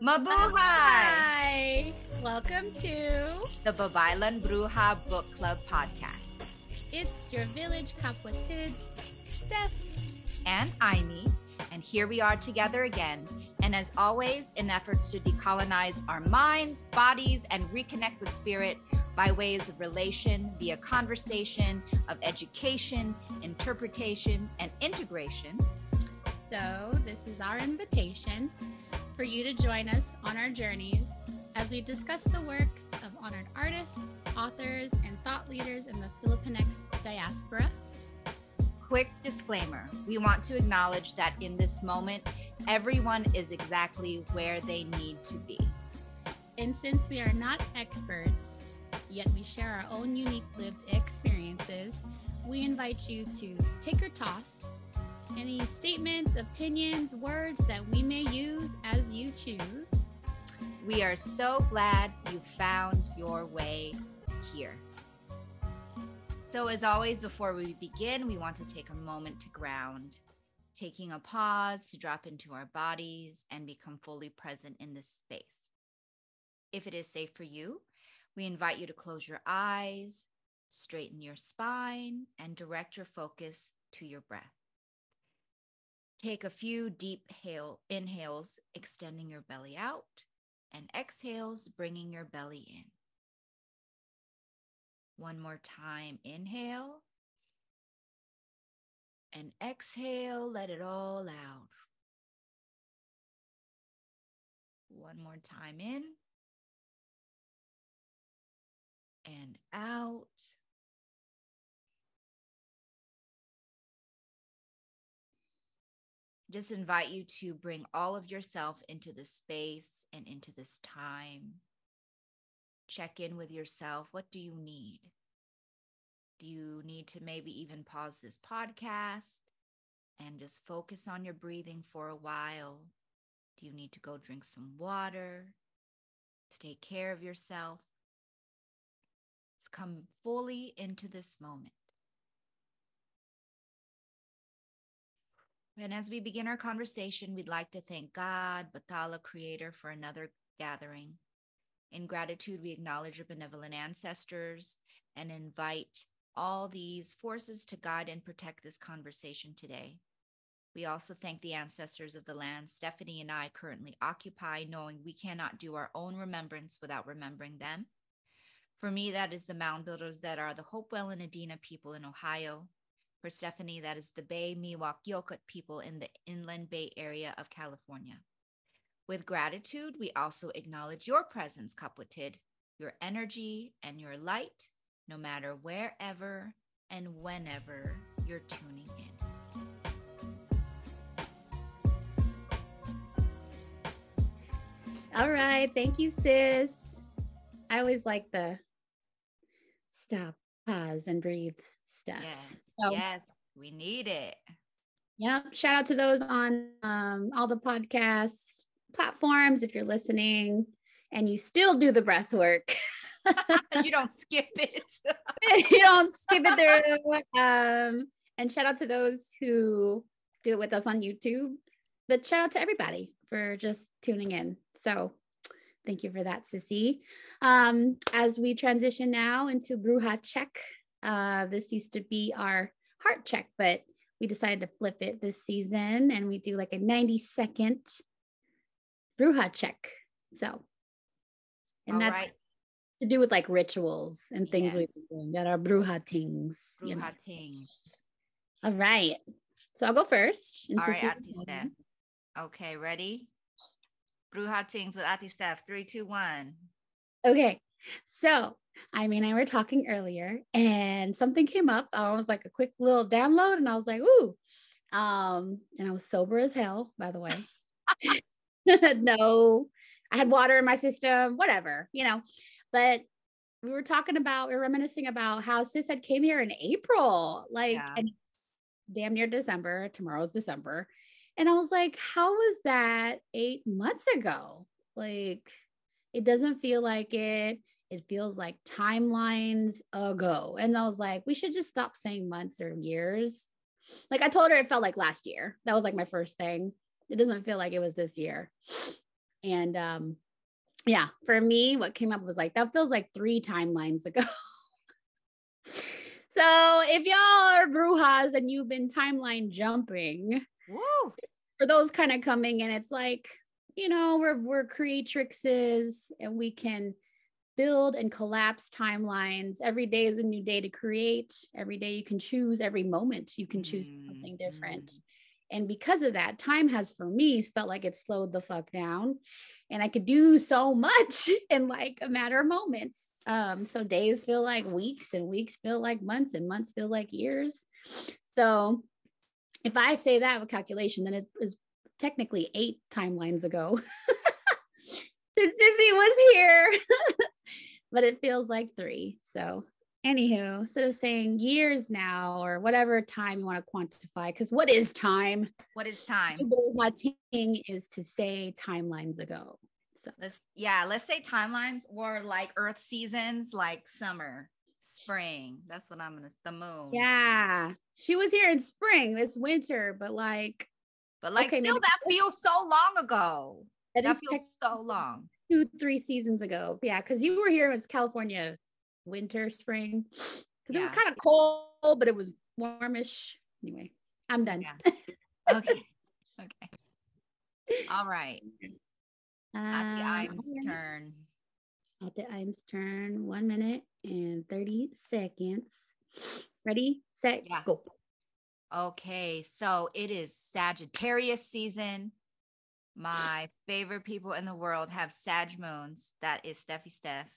Mabuhay! Hi! Welcome to The Babaylan Bruja Book Club podcast. It's Your Village Kapwatids, Steph. And Aini, and here we are together again. And as always, in efforts to decolonize our minds, bodies, and reconnect with spirit by ways of relation via conversation, of education, interpretation, and integration. So, this is our invitation for you to join us on our journeys as we discuss the works of honored artists, authors, and thought leaders in the Filipinx diaspora. Quick disclaimer we want to acknowledge that in this moment, everyone is exactly where they need to be. And since we are not experts, yet we share our own unique lived experiences, we invite you to take or toss any statements, opinions, words that we may use as you choose. We are so glad you found your way here. So, as always, before we begin, we want to take a moment to ground, taking a pause to drop into our bodies and become fully present in this space. If it is safe for you, we invite you to close your eyes, straighten your spine, and direct your focus to your breath. Take a few deep hail, inhales, extending your belly out, and exhales, bringing your belly in. One more time, inhale. And exhale, let it all out. One more time in and out. Just invite you to bring all of yourself into this space and into this time. Check in with yourself. What do you need? Do you need to maybe even pause this podcast and just focus on your breathing for a while? Do you need to go drink some water to take care of yourself? Let's come fully into this moment. And as we begin our conversation, we'd like to thank God, Bathala Creator, for another gathering. In gratitude, we acknowledge our benevolent ancestors and invite all these forces to guide and protect this conversation today. We also thank the ancestors of the land Stephanie and I currently occupy, knowing we cannot do our own remembrance without remembering them. For me, that is the mound builders that are the Hopewell and Adena people in Ohio, for Stephanie, that is the Bay Miwok Yokut people in the Inland Bay Area of California. With gratitude, we also acknowledge your presence, Kapwatid, your energy and your light, no matter wherever and whenever you're tuning in. All right. Thank you, sis. I always like the stop, pause, and breathe stuff. Yes. So, yes, we need it. Yep. Shout out to those on um, all the podcast platforms. If you're listening and you still do the breath work, you don't skip it. you don't skip it there. Um, and shout out to those who do it with us on YouTube. But shout out to everybody for just tuning in. So thank you for that, Sissy. Um, as we transition now into Bruja Check, uh, this used to be our heart check, but we decided to flip it this season and we do like a 90 second bruja check. So, and All that's right. to do with like rituals and things Yes. we've been doing that are bruja things. you know. Bruja ting. All right. So I'll go first. All right, Auntie Steph. Okay, ready? Bruja tings with Ati Steph. Three, two, one. Okay. So I mean, I were talking earlier and something came up. I was like a quick little download and I was like, ooh. Um, and I was sober as hell, by the way. no, I had water in my system, whatever, you know. But we were talking about, we were reminiscing about how sis had came here in April, like Yeah. and damn near December. Tomorrow's December. And I was like, how was that eight months ago? Like, it doesn't feel like it. It feels like timelines ago. And I was like, we should just stop saying months or years. Like I told her it felt like last year. That was like my first thing. It doesn't feel like it was this year. And um, yeah, for me, what came up was like, that feels like three timelines ago. so if y'all are brujas and you've been timeline jumping, Woo! for those kind of coming in, it's like, you know, we're we're creatrixes and we can build and collapse timelines. Every day is a new day to create. Every day you can choose, every moment you can choose something different. Mhm. And because of that, time has for me felt like it slowed the fuck down. And I could do so much in like a matter of moments. Um, so days feel like weeks and weeks feel like months and months feel like years. So if I say that with calculation, then it is technically eight timelines ago since Sissy was here. but it feels like three. So anywho, instead of saying years now or whatever time you want to quantify, because what is time? What is time? My thing is to say timelines ago. So Let's yeah, let's say timelines or like earth seasons, like summer, spring. That's what I'm gonna the moon. yeah, she was here in spring. It's winter, but like But like Okay, still maybe- that feels so long ago. that That is feels tech- so long. two, three seasons ago. Yeah, because you were here. It was California winter, spring. Because it was kind of cold, but it was warmish. Anyway, I'm done. Yeah. Okay. okay. All right. At the Uh, Imes okay. turn. At the Imes turn, one minute and 30 seconds. Ready, set, Yeah. go. Okay, so it is Sagittarius season. My favorite people in the world have Sag moons. That is Steffi Steph,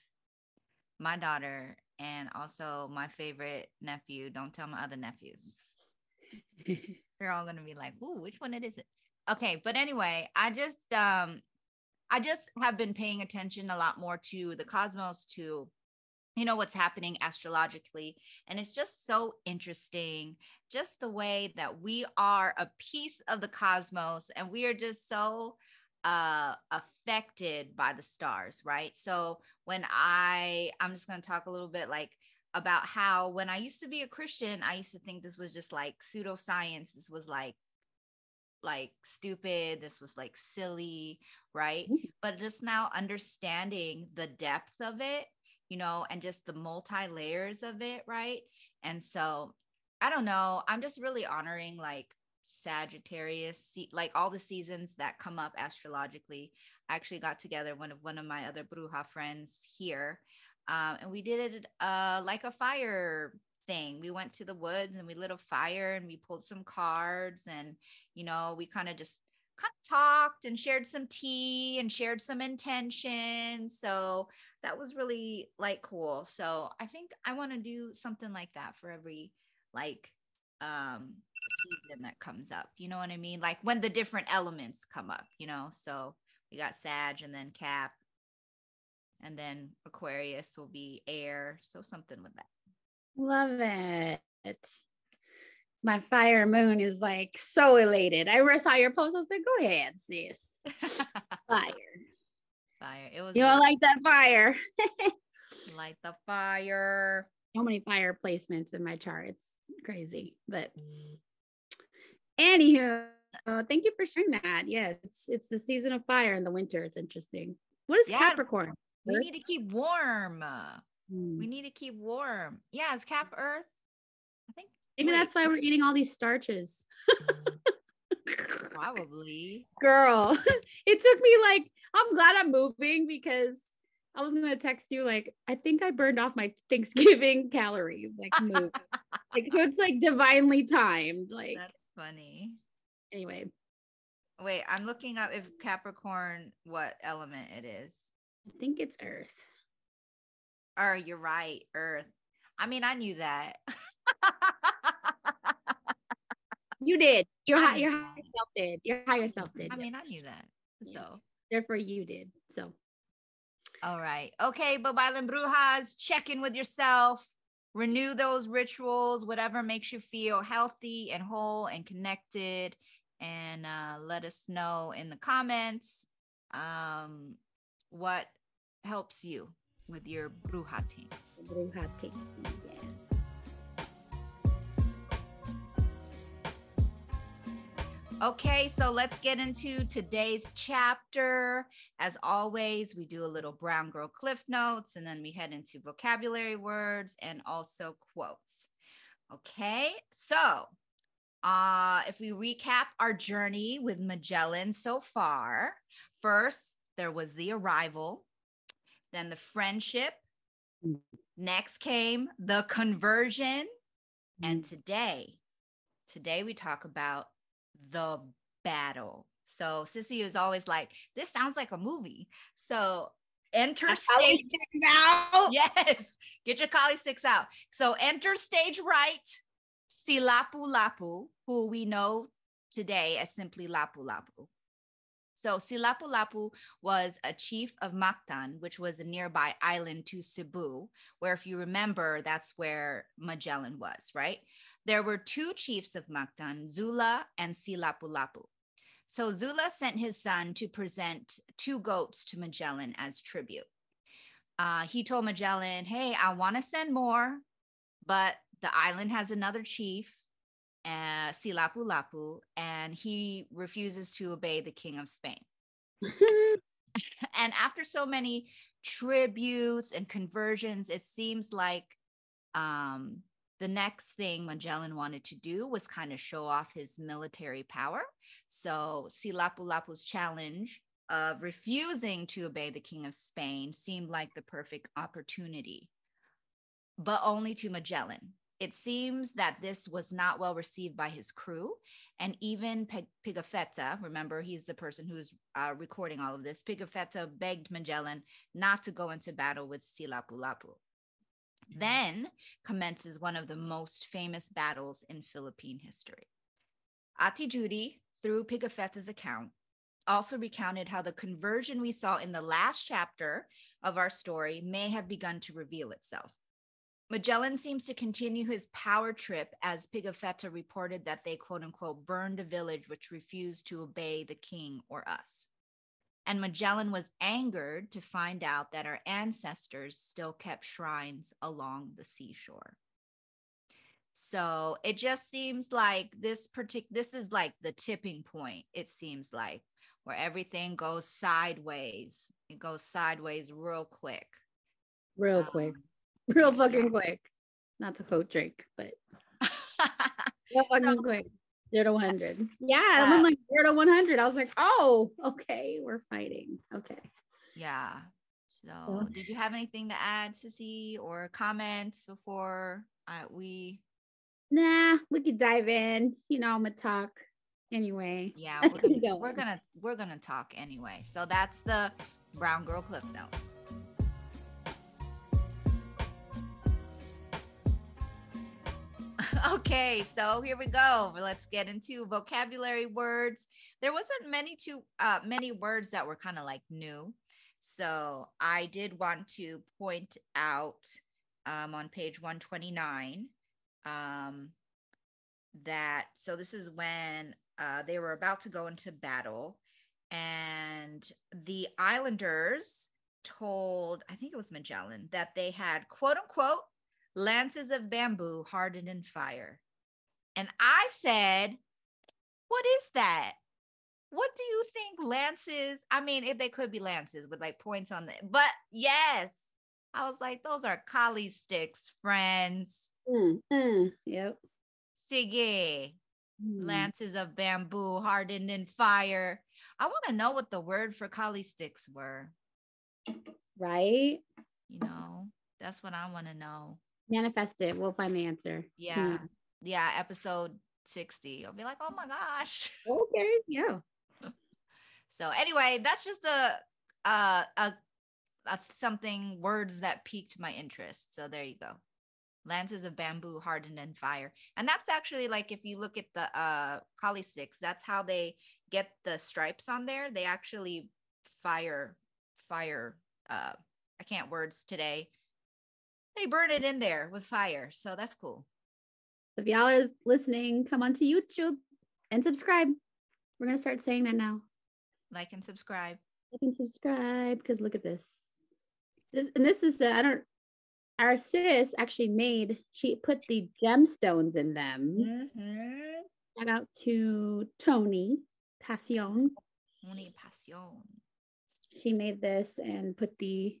my daughter, and also my favorite nephew. Don't tell my other nephews. They're all gonna be like, "Ooh, which one it is it?" Okay, but anyway, I just um, I just have been paying attention a lot more to the cosmos, to you know what's happening astrologically, and it's just so interesting, just the way that we are a piece of the cosmos, and we are just so uh affected by the stars right so when i i'm just going to talk a little bit like about how when I used to be a Christian, I used to think this was just like pseudoscience. This was like like stupid. This was like silly, right? Mhm. But just now understanding the depth of it, you know, and just the multi layers of it, right? And so I don't know. I'm just really honoring like Sagittarius, like all the seasons that come up astrologically. I actually got together one of one of my other Bruja friends here um, and we did it uh, like a fire thing. We went to the woods and we lit a fire and we pulled some cards and you know we kind of just kind of talked and shared some tea and shared some intention. So that was really like cool. So I think I want to do something like that for every like um season that comes up. You know what I mean? Like when the different elements come up, you know. So we got Sag and then Cap and then Aquarius will be air. So something with that. Love it. My fire moon is like so elated. I saw your post. I was like, go ahead, sis. Fire. Fire. It was You don't like that fire. light the fire. So many fire placements in my chart. It's crazy. But anywho, uh, thank you for sharing that. Yeah, it's it's the season of fire in the winter. It's interesting. What is Yeah. Capricorn? We need to keep warm. Hmm. We need to keep warm. Yeah, it's Cap Earth. I think Maybe wait. that's why we're eating all these starches. probably. Girl, it took me like, I'm glad I'm moving because I was gonna text you like, I think I burned off my Thanksgiving calories, like move. like so it's like divinely timed. Like That's funny. anyway, Wait, I'm looking up if Capricorn what element it is. I think it's Earth. Or you're right, Earth. I mean, I knew that. You did. Your high, your higher self did. Your higher self did. I mean, I knew that. So Therefore, you did. So All right. Okay, Babaylan Brujas, check in with yourself, renew those rituals, whatever makes you feel healthy and whole and connected. And uh, let us know in the comments um, what helps you with your brujating. Bruhati. Yes. Okay, so let's get into today's chapter. As always, we do a little Brown Girl Cliff Notes and then we head into vocabulary words and also quotes. Okay, so uh, if we recap our journey with Magellan so far, first there was the arrival, then the friendship, next came the conversion, and Mm. today, today we talk about the battle. So Sissy is always like, this sounds like a movie. So enter stage out. Yes, get your kali sticks out. So enter stage right, Silapu Lapu, who we know today as simply Lapu Lapu. So Silapu Lapu was a chief of Mactan, which was a nearby island to Cebu, where if you remember, that's where Magellan was, right? There were two chiefs of Mactan, Zula and Silapulapu. So Zula sent his son to present two goats to Magellan as tribute. Uh, he told Magellan, Hey, I want to send more, but the island has another chief, uh, Silapu Lapu, and he refuses to obey the king of Spain. and after so many tributes and conversions, it seems like um, the next thing Magellan wanted to do was kind of show off his military power. So Silapu Lapu's challenge of refusing to obey the king of Spain seemed like the perfect opportunity, but only to Magellan. It seems that this was not well received by his crew, and even Pigafetta, remember he's the person who's uh, recording all of this, Pigafetta begged Magellan not to go into battle with Silapu Lapu. Then commences one of the most famous battles in Philippine history. Ati Judy, through Pigafetta's account, also recounted how the conversion we saw in the last chapter of our story may have begun to reveal itself. Magellan seems to continue his power trip as Pigafetta reported that they quote unquote burned a village which refused to obey the king or us. And Magellan was angered to find out that our ancestors still kept shrines along the seashore. So it just seems like this particular this is like the tipping point, it seems like, where everything goes sideways. It goes sideways real quick. Real quick. Um, Real fucking quick. Not to quote Drake, but real fucking So- quick. Zero to 100. Yeah, I went like zero to 100. I was like, oh, okay, we're fighting. Okay. yeah. So, did you have anything to add, Sissy, or comments before uh, we? Nah, we could dive in. You know, I'm to talk anyway. Yeah, we're gonna, we're gonna we're gonna talk anyway. So that's the Brown Girl Cliff Notes. Okay, so here we go. Let's get into vocabulary words. There wasn't many too uh many words that were kind of like new. So I did want to point out um, on page 129 um, that so this is when uh, they were about to go into battle and the islanders told i think it was magellan that they had quote unquote lances of bamboo hardened in fire and i said what is that what do you think lances i mean if they could be lances with like points on the but yes i was like those are kali sticks friends Mm, mm, Yep. sige Mm. lances of bamboo hardened in fire. I want to know what the word for kali sticks were. Right? You know, that's what I want to know. Manifest it. We'll find the answer. Yeah. Yeah. Episode 60. I'll be like, oh my gosh. Okay. Yeah. So, anyway, that's just a, uh, a, a something words that piqued my interest. So, there you go. Lances of bamboo hardened in fire. And that's actually like if you look at the uh kali sticks, that's how they get the stripes on there. They actually fire fire uh I can't words today. They burn it in there with fire. So that's cool. If y'all are listening, come onto YouTube and subscribe. We're gonna start saying that now. Like and subscribe. Like and subscribe because look at this. This and this is uh, I don't. Our sis actually made. She put the gemstones in them. Mhm. shout out to Tony Passion. Tony Passion. She made this and put the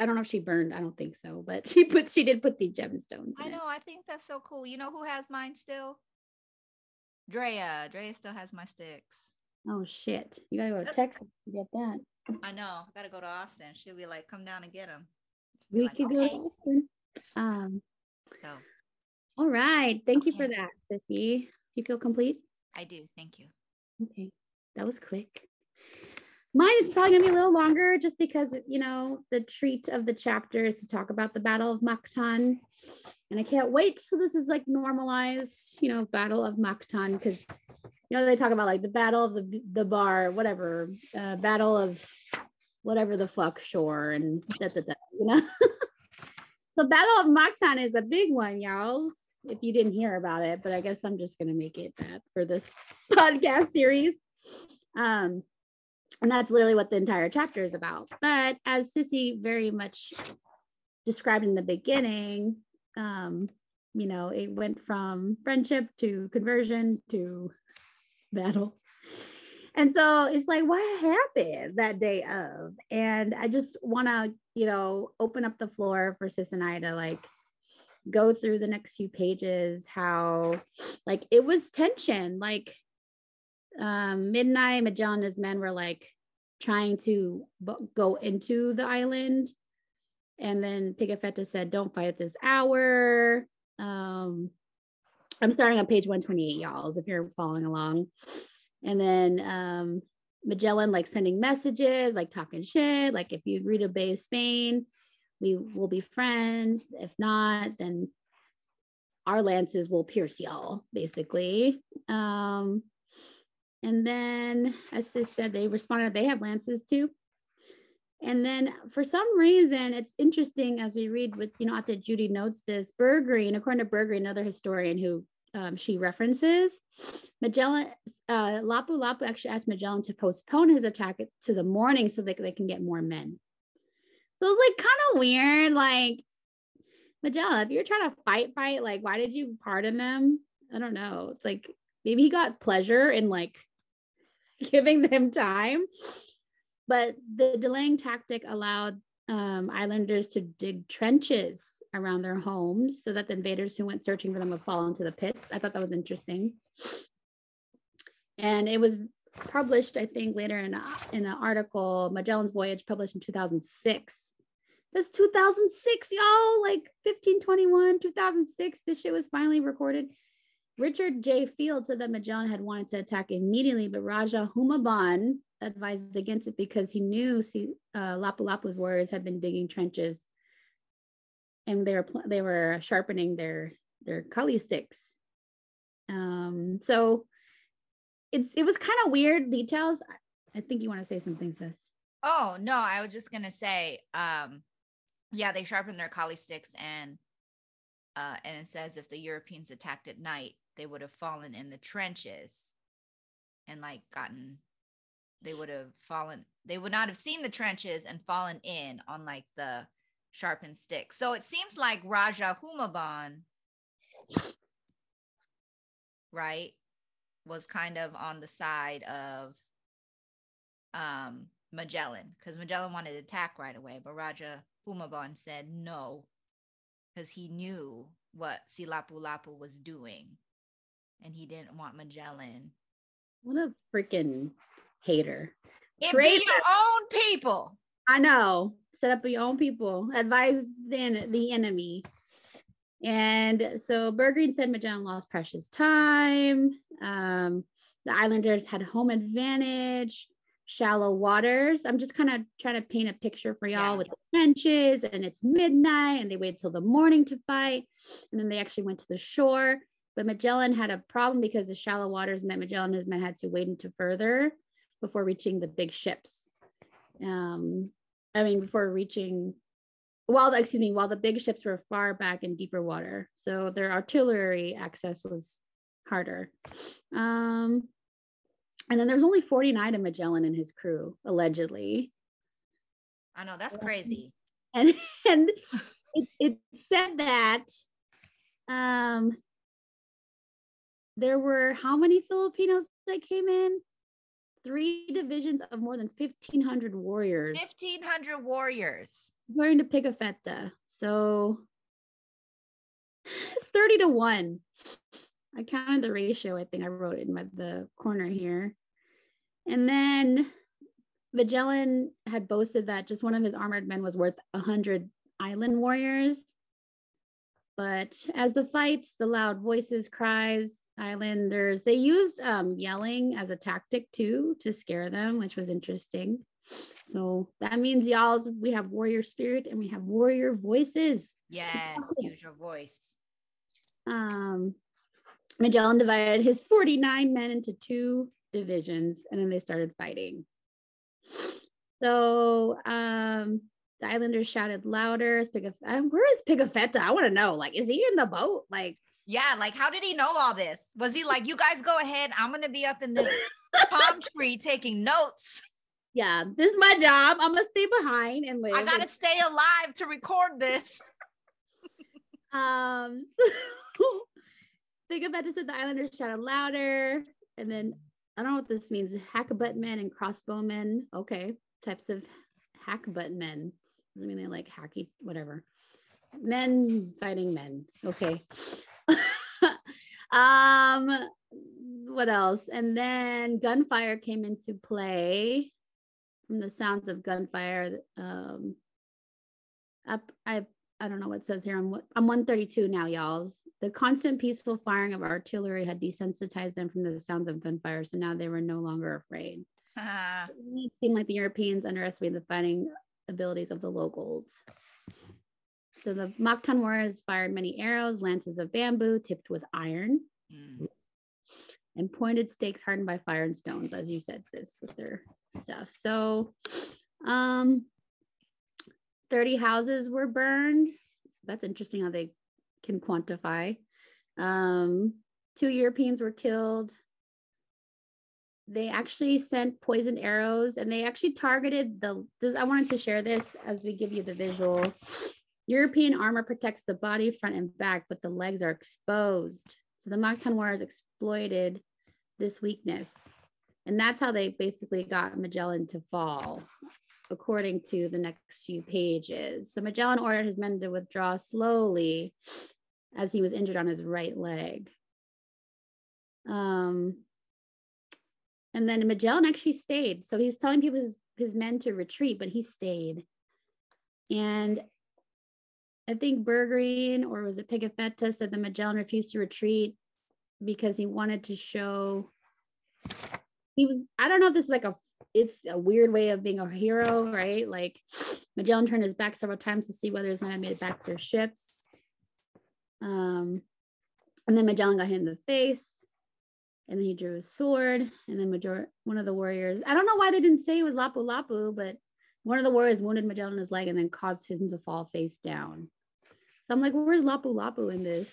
I don't know if she burned, I don't think so, but she put she did put the gemstones. I know, I think that's so cool. You know who has mine still? Drea. Drea still has my sticks. Oh shit. You gotta go to Texas to get that. I know. I gotta go to Austin. She'll be like, come down and get them. We like, could okay. go to Austin. Um so all right. Thank okay. you for that, Sissy. You feel complete? I do. Thank you. Okay. That was quick. Mine is probably gonna be a little longer just because you know the treat of the chapter is to talk about the Battle of Mactan. And I can't wait till this is like normalized, you know, Battle of Mactan, because you know they talk about like the battle of the the bar, whatever, uh, battle of whatever the fuck shore and da, da, da, you know. so Battle of Mactan is a big one, y'all. If you didn't hear about it, but I guess I'm just gonna make it that for this podcast series. Um, and that's literally what the entire chapter is about. But as Sissy very much described in the beginning, um, you know, it went from friendship to conversion to battle. And so it's like, what happened that day of? And I just want to, you know, open up the floor for Sis and I to like go through the next few pages, how like it was tension. Like um, Midnight, Magellan and his men were like trying to b- go into the island. And then Pigafetta said, don't fight at this hour. Um, I'm starting on page 128, y'all, if you're following along. And then um, Magellan like sending messages, like talking shit, like if you agree to of Spain, we will be friends. If not, then our lances will pierce y'all, basically. Um, and then, as Sis said, they responded they have lances too. And then for some reason, it's interesting as we read with, you know, after Judy notes this, Bergreen, according to Bergreen, another historian who um, she references, Magellan, uh, Lapu Lapu actually asked Magellan to postpone his attack to the morning so that they can get more men. So it's like kind of weird. Like, Magellan, if you're trying to fight, fight, like, why did you pardon them? I don't know. It's like maybe he got pleasure in like giving them time. But the delaying tactic allowed um, islanders to dig trenches around their homes so that the invaders who went searching for them would fall into the pits. I thought that was interesting. And it was published, I think, later in, a, in an article, Magellan's Voyage, published in 2006. That's 2006, y'all, like 1521, 2006. This shit was finally recorded. Richard J. Field said that Magellan had wanted to attack immediately, but Raja Humabon advised against it because he knew uh, Lapu Lapu's warriors had been digging trenches and they were they were sharpening their their kali sticks. Um, so it it was kind of weird details. I think you want to say something, sis. Oh no, I was just gonna say, um, yeah, they sharpened their kali sticks and uh, and it says if the Europeans attacked at night, they would have fallen in the trenches and like gotten they would have fallen they would not have seen the trenches and fallen in on like the sharpened stick. So it seems like raja humabon right was kind of on the side of um magellan because magellan wanted to attack right away but raja humabon said no because he knew what silapu lapu was doing and he didn't want Magellan. What a freaking hater. It be your own people. I know. Set up your own people. Advise then the enemy. And so Bergreen said Magellan lost precious time. Um, the Islanders had home advantage, shallow waters. I'm just kind of trying to paint a picture for y'all yeah. with the trenches, and it's midnight, and they waited till the morning to fight. And then they actually went to the shore. But Magellan had a problem because the shallow waters meant Magellan and his men had to wade into further before reaching the big ships. Um, I mean, before reaching, while the, excuse me, while the big ships were far back in deeper water. So their artillery access was harder. Um, and then there was only 49 of Magellan and his crew, allegedly. I know that's crazy. And and it, it said that um there were how many Filipinos that came in? Three divisions of more than 1,500 warriors. 1,500 warriors. According to Pigafetta. So it's 30 to 1. I counted the ratio. I think I wrote it in my, the corner here. And then Magellan had boasted that just one of his armored men was worth 100 island warriors. But as the fights, the loud voices, cries, islanders, they used um, yelling as a tactic too to scare them, which was interesting. So that means y'all's we have warrior spirit and we have warrior voices. Yes, use your voice. Um, Magellan divided his 49 men into two divisions and then they started fighting. So um, the islanders shouted louder. Pigaf- where is Pigafetta? I want to know. Like, is he in the boat? Like, yeah, like how did he know all this? Was he like, you guys go ahead, I'm gonna be up in this palm tree taking notes? Yeah, this is my job. I'm gonna stay behind and live. I gotta stay alive to record this. um, so Pigafetta said the islanders shouted louder, and then I don't know what this means. Hackbut men and crossbowmen. Okay, types of hackbut men. I mean, they like hacky, whatever. Men fighting men. Okay. um, what else? And then gunfire came into play from the sounds of gunfire. Um, up, I I don't know what it says here. I'm I'm 132 now, y'all. The constant peaceful firing of artillery had desensitized them from the sounds of gunfire, so now they were no longer afraid. it seemed like the Europeans underestimated the fighting abilities of the locals. So the Mactan warriors fired many arrows, lances of bamboo tipped with iron, mm. and pointed stakes hardened by fire and stones, as you said, sis, with their stuff. So um 30 houses were burned. That's interesting how they can quantify. Um, two Europeans were killed. They actually sent poisoned arrows and they actually targeted the. I wanted to share this as we give you the visual. European armor protects the body, front and back, but the legs are exposed. So the Mactan warriors exploited this weakness. And that's how they basically got Magellan to fall according to the next few pages. So Magellan ordered his men to withdraw slowly as he was injured on his right leg. Um, and then Magellan actually stayed. So he's telling people his, his men to retreat, but he stayed. And I think Bergreen or was it Pigafetta said that Magellan refused to retreat because he wanted to show he was I don't know if this is like a it's a weird way of being a hero, right? Like Magellan turned his back several times to see whether his men had made it back to their ships. Um, and then Magellan got hit in the face, and then he drew his sword, and then Major one of the warriors. I don't know why they didn't say it was Lapu Lapu, but one of the warriors wounded Magellan in his leg and then caused him to fall face down. So I'm like, where's Lapu Lapu in this?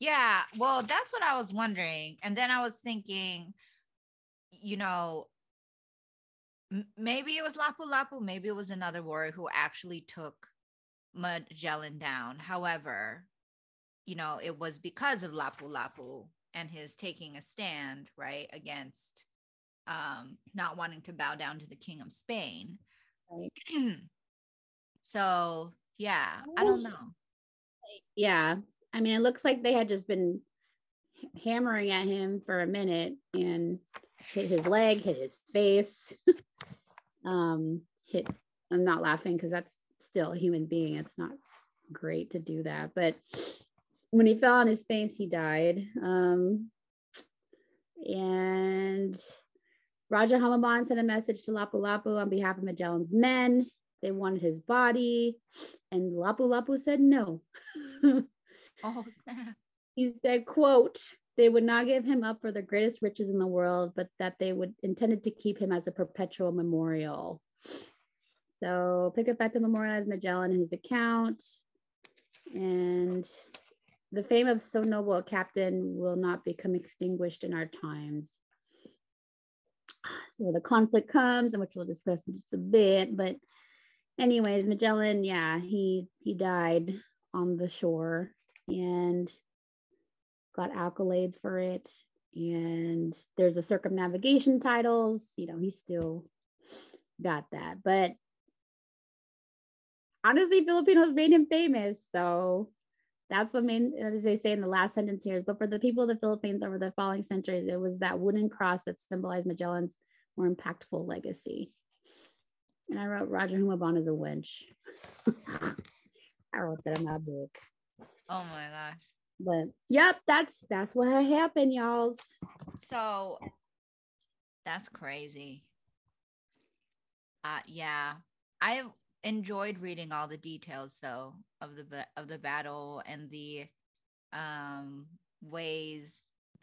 Yeah, well, that's what I was wondering. And then I was thinking, you know, maybe it was Lapu Lapu, maybe it was another warrior who actually took Magellan down. However, you know, it was because of Lapu Lapu and his taking a stand, right, against um not wanting to bow down to the king of Spain. Right. so, yeah, I don't know. Yeah. I mean, it looks like they had just been hammering at him for a minute and hit his leg, hit his face. um, hit. I'm not laughing because that's still a human being. It's not great to do that, but when he fell on his face, he died. Um, and Raja Humabon sent a message to Lapu Lapu on behalf of Magellan's men. They wanted his body, and Lapu Lapu said no. oh, snap. He said, quote, they would not give him up for the greatest riches in the world, but that they would intended to keep him as a perpetual memorial. So Pigafetta memorialized Magellan in his account. And the fame of so noble a captain will not become extinguished in our times. So the conflict comes, and which we'll discuss in just a bit. But anyways, Magellan, yeah, he he died on the shore. And got accolades for it. And there's a circumnavigation titles. You know, he still got that. But honestly, Filipinos made him famous. So that's what made, as they say in the last sentence here. But for the people of the Philippines over the following centuries, it was that wooden cross that symbolized Magellan's more impactful legacy. And I wrote Raja Humabon is a wench. I wrote that in my book. Oh my gosh. But yep, that's that's what happened, y'all. So that's crazy. Uh yeah. I enjoyed reading all the details though of the of the battle and the um ways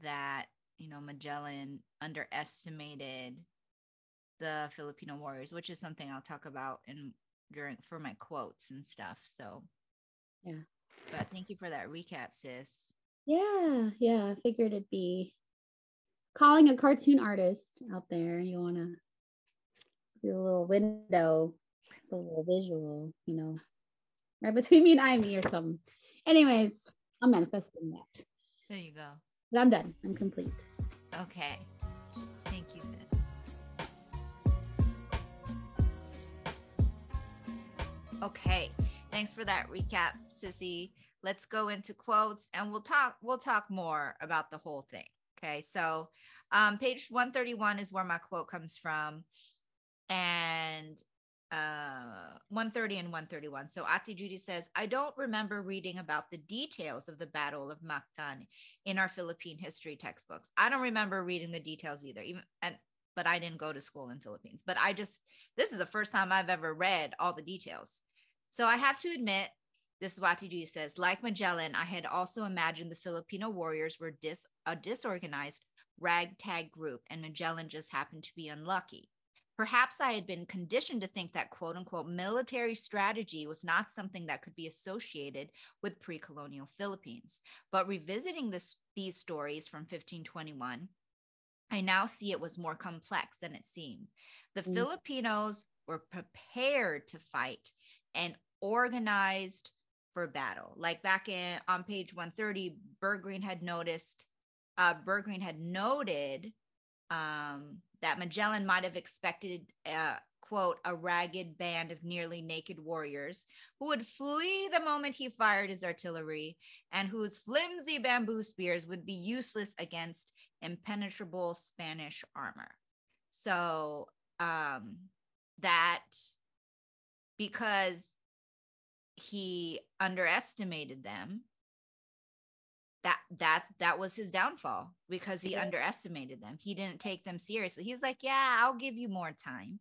that you know Magellan underestimated the Filipino warriors, which is something I'll talk about in during for my quotes and stuff. So yeah. But thank you for that recap, sis. Yeah, yeah. I figured it'd be calling a cartoon artist out there. You wanna do a little window, a little visual, you know, right between me and Amy or something. Anyways, I'm manifesting that. There you go. But I'm done. I'm complete. Okay. Thank you, sis. Okay. Thanks for that recap, Sissy. Let's go into quotes and we'll talk we'll talk more about the whole thing. Okay. So um page 131 is where my quote comes from. And uh 130 and 131 so ati judy says i don't remember reading about the details of the battle of mactan in our philippine history textbooks i don't remember reading the details either even and but i didn't go to school in philippines but i just this is the first time i've ever read all the details so i have to admit this is what ati says like magellan i had also imagined the filipino warriors were dis, a disorganized ragtag group and magellan just happened to be unlucky Perhaps I had been conditioned to think that quote unquote military strategy was not something that could be associated with pre colonial Philippines. But revisiting this, these stories from 1521, I now see it was more complex than it seemed. The mm. Filipinos were prepared to fight and organized for battle. Like back in on page 130, Bergreen had noticed, uh, Bergreen had noted um, that Magellan might have expected, uh, quote, a ragged band of nearly naked warriors who would flee the moment he fired his artillery and whose flimsy bamboo spears would be useless against impenetrable Spanish armor. So, um, that because he underestimated them. That that that was his downfall because he yeah. underestimated them. He didn't take them seriously. He's like yeah i'll give you more time.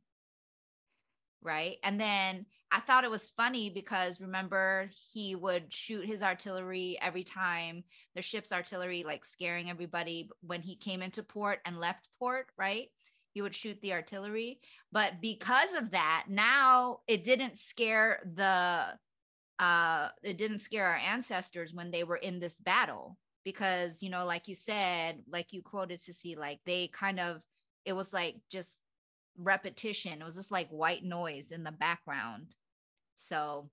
Right? And then i thought it was funny because remember he would shoot his artillery every time the ship's artillery like scaring everybody when he came into port and left port right? He would shoot the artillery. But because of that now it didn't scare the uh, it didn't scare our ancestors when they were in this battle because you know like you said like you quoted to see like they kind of it was like just repetition. It was just like white noise in the background. So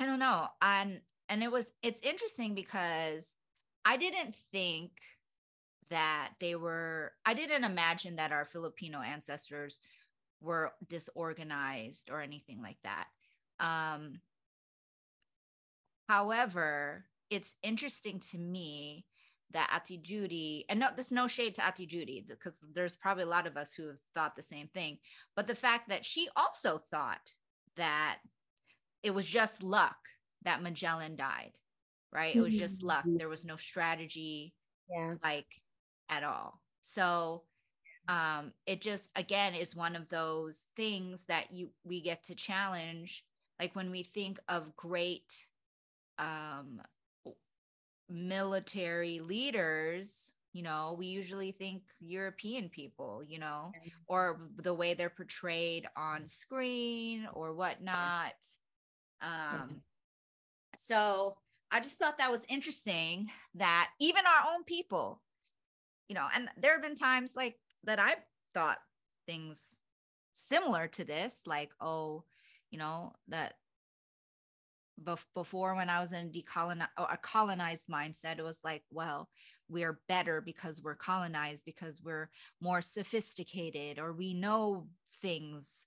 i don't know. And and it was it's interesting because i didn't think that they were i didn't imagine that our filipino ancestors were disorganized or anything like that. Um However, it's interesting to me that Ati Judy, and no, there's no shade to Ati Judy because there's probably a lot of us who have thought the same thing. But the fact that she also thought that it was just luck that Magellan died, right? It was just mm-hmm. luck. There was no strategy, yeah, like at all. So um it just again is one of those things that you we get to challenge like when we think of great um, military leaders you know we usually think european people you know or the way they're portrayed on screen or whatnot. Um so i just thought that was interesting that even our own people you know and there have been times like that i've thought things similar to this like oh you know that bef- before when I was in decolonized a colonized mindset, it was like, well, we're better because we're colonized, because we're more sophisticated, or we know things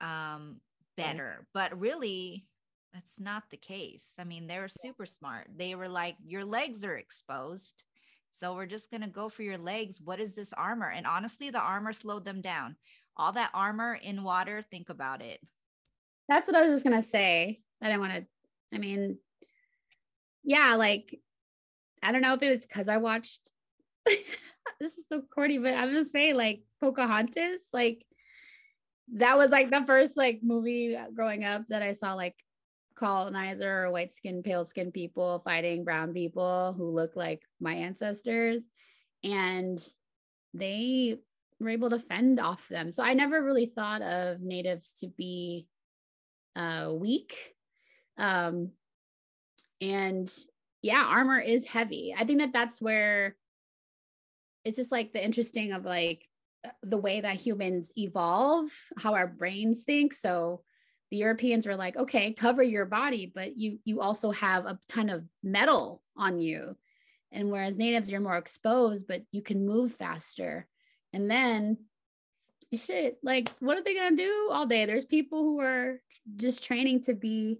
um, better. But really, that's not the case. I mean, they were super smart. They were like, your legs are exposed. So we're just going to go for your legs. What is this armor? And honestly, the armor slowed them down. All that armor in water, think about it. That's what I was just going to say. I didn't want to, I mean, yeah, like, I don't know if it was because I watched, this is so corny, but I'm to say like Pocahontas, like, that was like the first like movie growing up that I saw like colonizer or white skin, pale skin people fighting brown people who look like my ancestors. And they were able to fend off them. So I never really thought of natives to be uh, weak. Um, and yeah, armor is heavy. I think that that's where it's just like the interesting of like the way that humans evolve, how our brains think. So the Europeans were like, okay, cover your body, but you you also have a ton of metal on you. And whereas natives, you're more exposed, but you can move faster. And then shit, like what are they gonna do all day? There's people who are just training to be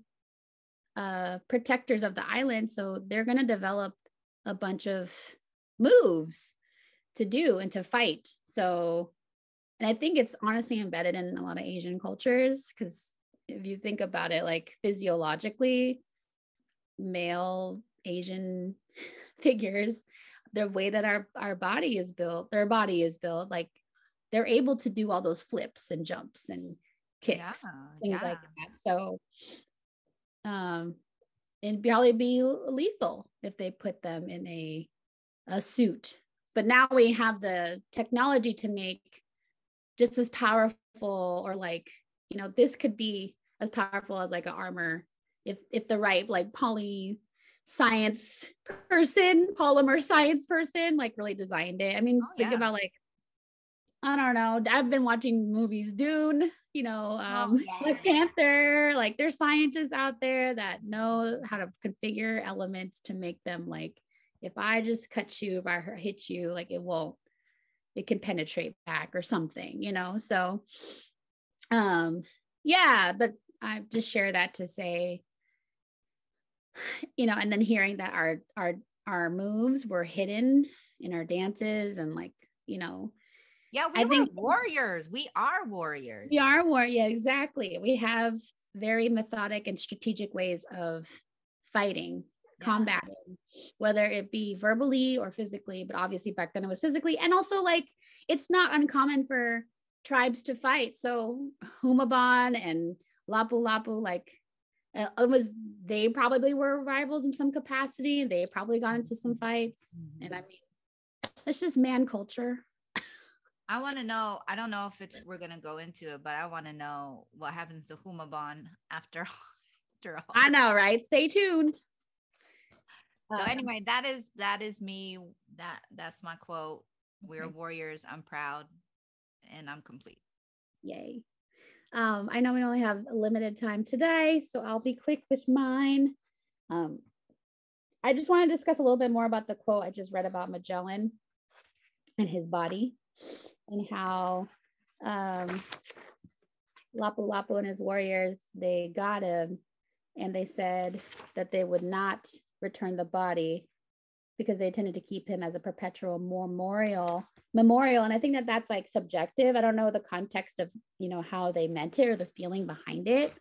uh protectors of the island. So they're gonna develop a bunch of moves to do and to fight. So and I think it's honestly embedded in a lot of Asian cultures because if you think about it, like physiologically, male Asian figures, the way that our our body is built, their body is built, like they're able to do all those flips and jumps and kicks, yeah, things yeah. like that. So, um, and probably be lethal if they put them in a a suit. But now we have the technology to make just as powerful or like you know this could be as powerful as like an armor if if the right like poly science person polymer science person like really designed it i mean oh, think yeah. about like i don't know i've been watching movies dune you know oh, um oh, yeah. black panther like there's scientists out there that know how to configure elements to make them like if i just cut you if i hit you like it won't it can penetrate back or something you know so um yeah but i just share that to say you know and then hearing that our our our moves were hidden in our dances and like you know yeah we I think warriors. We are warriors. we are war yeah exactly. We have very methodic and strategic ways of fighting yeah. combating whether it be verbally or physically but obviously back then it was physically and also like it's not uncommon for tribes to fight. So humabon and lapu lapu like uh, it was they probably were rivals in some capacity. They probably got into some fights. Mm-hmm. and i mean it's just man culture i want to know i don't know if it's we're going to go into it but i want to know what happens to humabon after, after all i know right? Stay tuned. So um, anyway that is that is me that that's my quote we're okay. warriors i'm proud and i'm complete. Yay. Um, I know we only have limited time today, so I'll be quick with mine. Um, I just want to discuss a little bit more about the quote I just read about Magellan and his body and how um, Lapu Lapu and his warriors, they got him and they said that they would not return the body because they intended to keep him as a perpetual memorial memorial. And i think that that's like subjective. I don't know the context of you know how they meant it or the feeling behind it.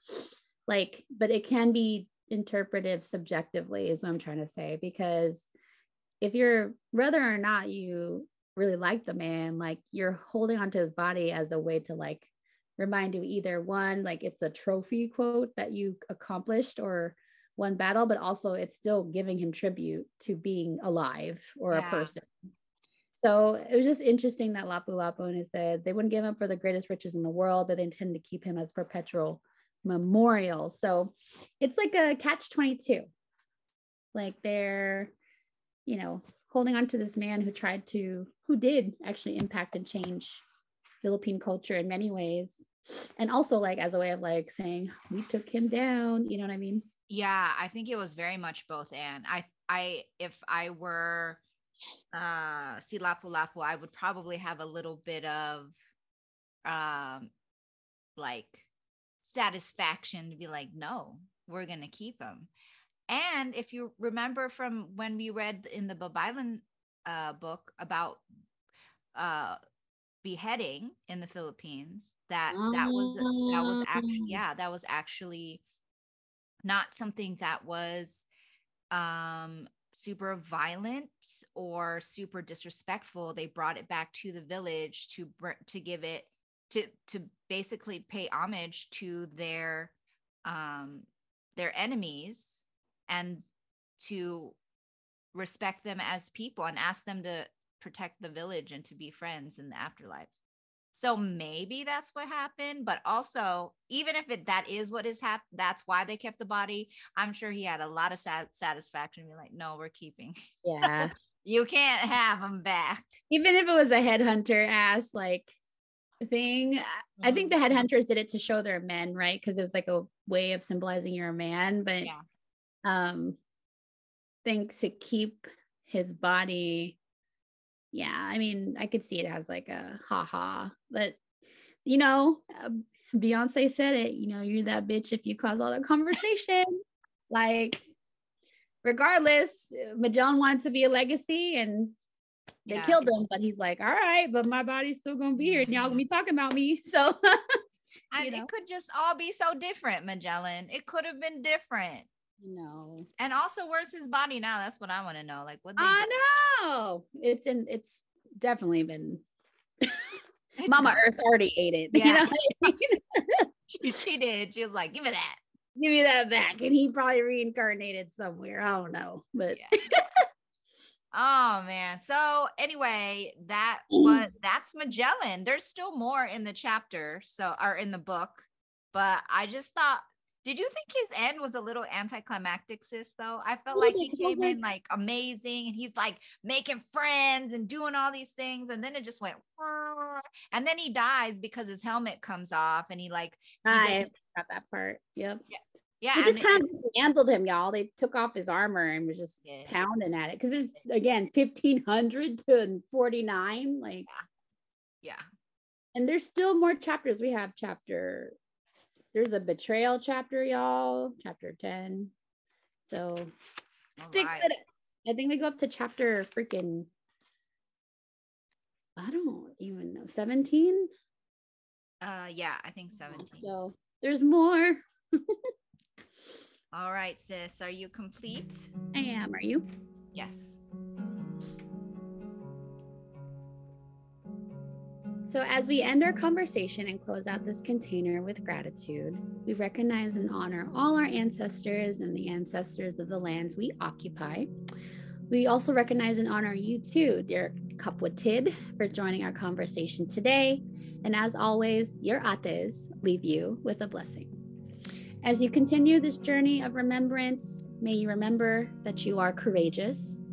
Like but it can be interpreted subjectively is what i'm trying to say because if you're whether or not you really like the man like you're holding onto his body as a way to like remind you either one like it's a trophy quote that you accomplished or one battle but also it's still giving him tribute to being alive or yeah. a person so it was just interesting that Lapu Lapu and said they wouldn't give him for the greatest riches in the world, but they intend to keep him as perpetual memorial. So it's like a catch 22. Like they're, you know, holding on to this man who tried to, who did actually impact and change Philippine culture in many ways. And also like as a way of like saying, we took him down, you know what I mean? Yeah, I think it was very much both and. I I if I were uh si Lapu I would probably have a little bit of um like satisfaction to be like, no, we're gonna keep him. And if you remember from when we read in the Island uh, book about uh, beheading in the Philippines, that that was that was actually Oh. yeah that was actually not something that was um super violent or super disrespectful they brought it back to the village to br- to give it to to basically pay homage to their um their enemies and to respect them as people and ask them to protect the village and to be friends in the afterlife so maybe that's what happened but also even if it that is what is hap- that's why they kept the body i'm sure he had a lot of sat- satisfaction be like no we're keeping Yeah. you can't have him back Even if it was a headhunter ass like thing, I- I think the Mhm. headhunters did it to show they're men, right? Because it was like a way of symbolizing you're a man. But Yeah. um, think to keep his body. Yeah, I mean, I could see it as like a ha ha, but you know, uh, Beyonce said it. You know, you're that bitch if you cause all the conversation. like, regardless, Magellan wanted to be a legacy, and they Yeah. killed him. But he's like, all right, but my body's still gonna be here, and y'all gonna be talking about me. So, And know. it could just all be so different magellan it could have been different you know, and also where's his body now that's what i want to know like what I do- know it's in. It's definitely been. It's Mama. Earth already ate it. You Yeah. know I mean? she, she did she was like give me that Give me that back. And he probably reincarnated somewhere. I don't know. But Yeah. Oh man. So anyway, that Mm. was that's Magellan. There's still more in the chapter, so or in the book. But I just thought, did you think his end was a little anticlimactic, sis? Though I felt like he bit, 'cause I was came in like amazing, and he's like making friends and doing all these things, and then it just went, and then he dies because his helmet comes off, and he like, I doesn't- got that part. Yep. yeah, They and just it- kind of dismantled him, y'all. They took off his armor and was just Yeah. pounding at it. Because there's again 1500 to 49. Like, yeah, and there's still more chapters. We have chapter, there's a betrayal chapter, y'all, chapter 10. So All stick right. with it. I think we go up to chapter freaking, I don't even know, 17. Uh, yeah, I think 17. So there's more. All right, sis, are you complete? I am. Are you? Yes. So, as we end our conversation and close out this container with gratitude, we recognize and honor all our ancestors and the ancestors of the lands we occupy. We also recognize and honor you too, dear Kapwa Tid, for joining our conversation today. And as always, your Ates leave you with a blessing. As you continue this journey of remembrance, may you remember that you are courageous,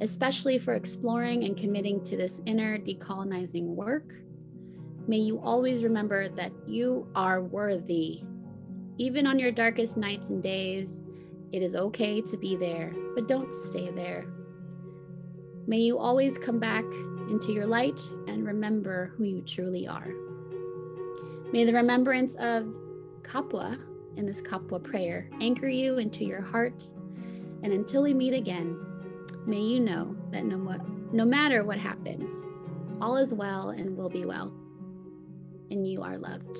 especially for exploring and committing to this inner decolonizing work. May you always remember that you are worthy. Even on your darkest nights and days, it is okay to be there, but don't stay there. May you always come back into your light and remember who you truly are. May the remembrance of Kapwa in this Kapwa prayer anchor you into your heart. And until we meet again, may you know that no, no matter what happens, all is well and will be well and you are loved.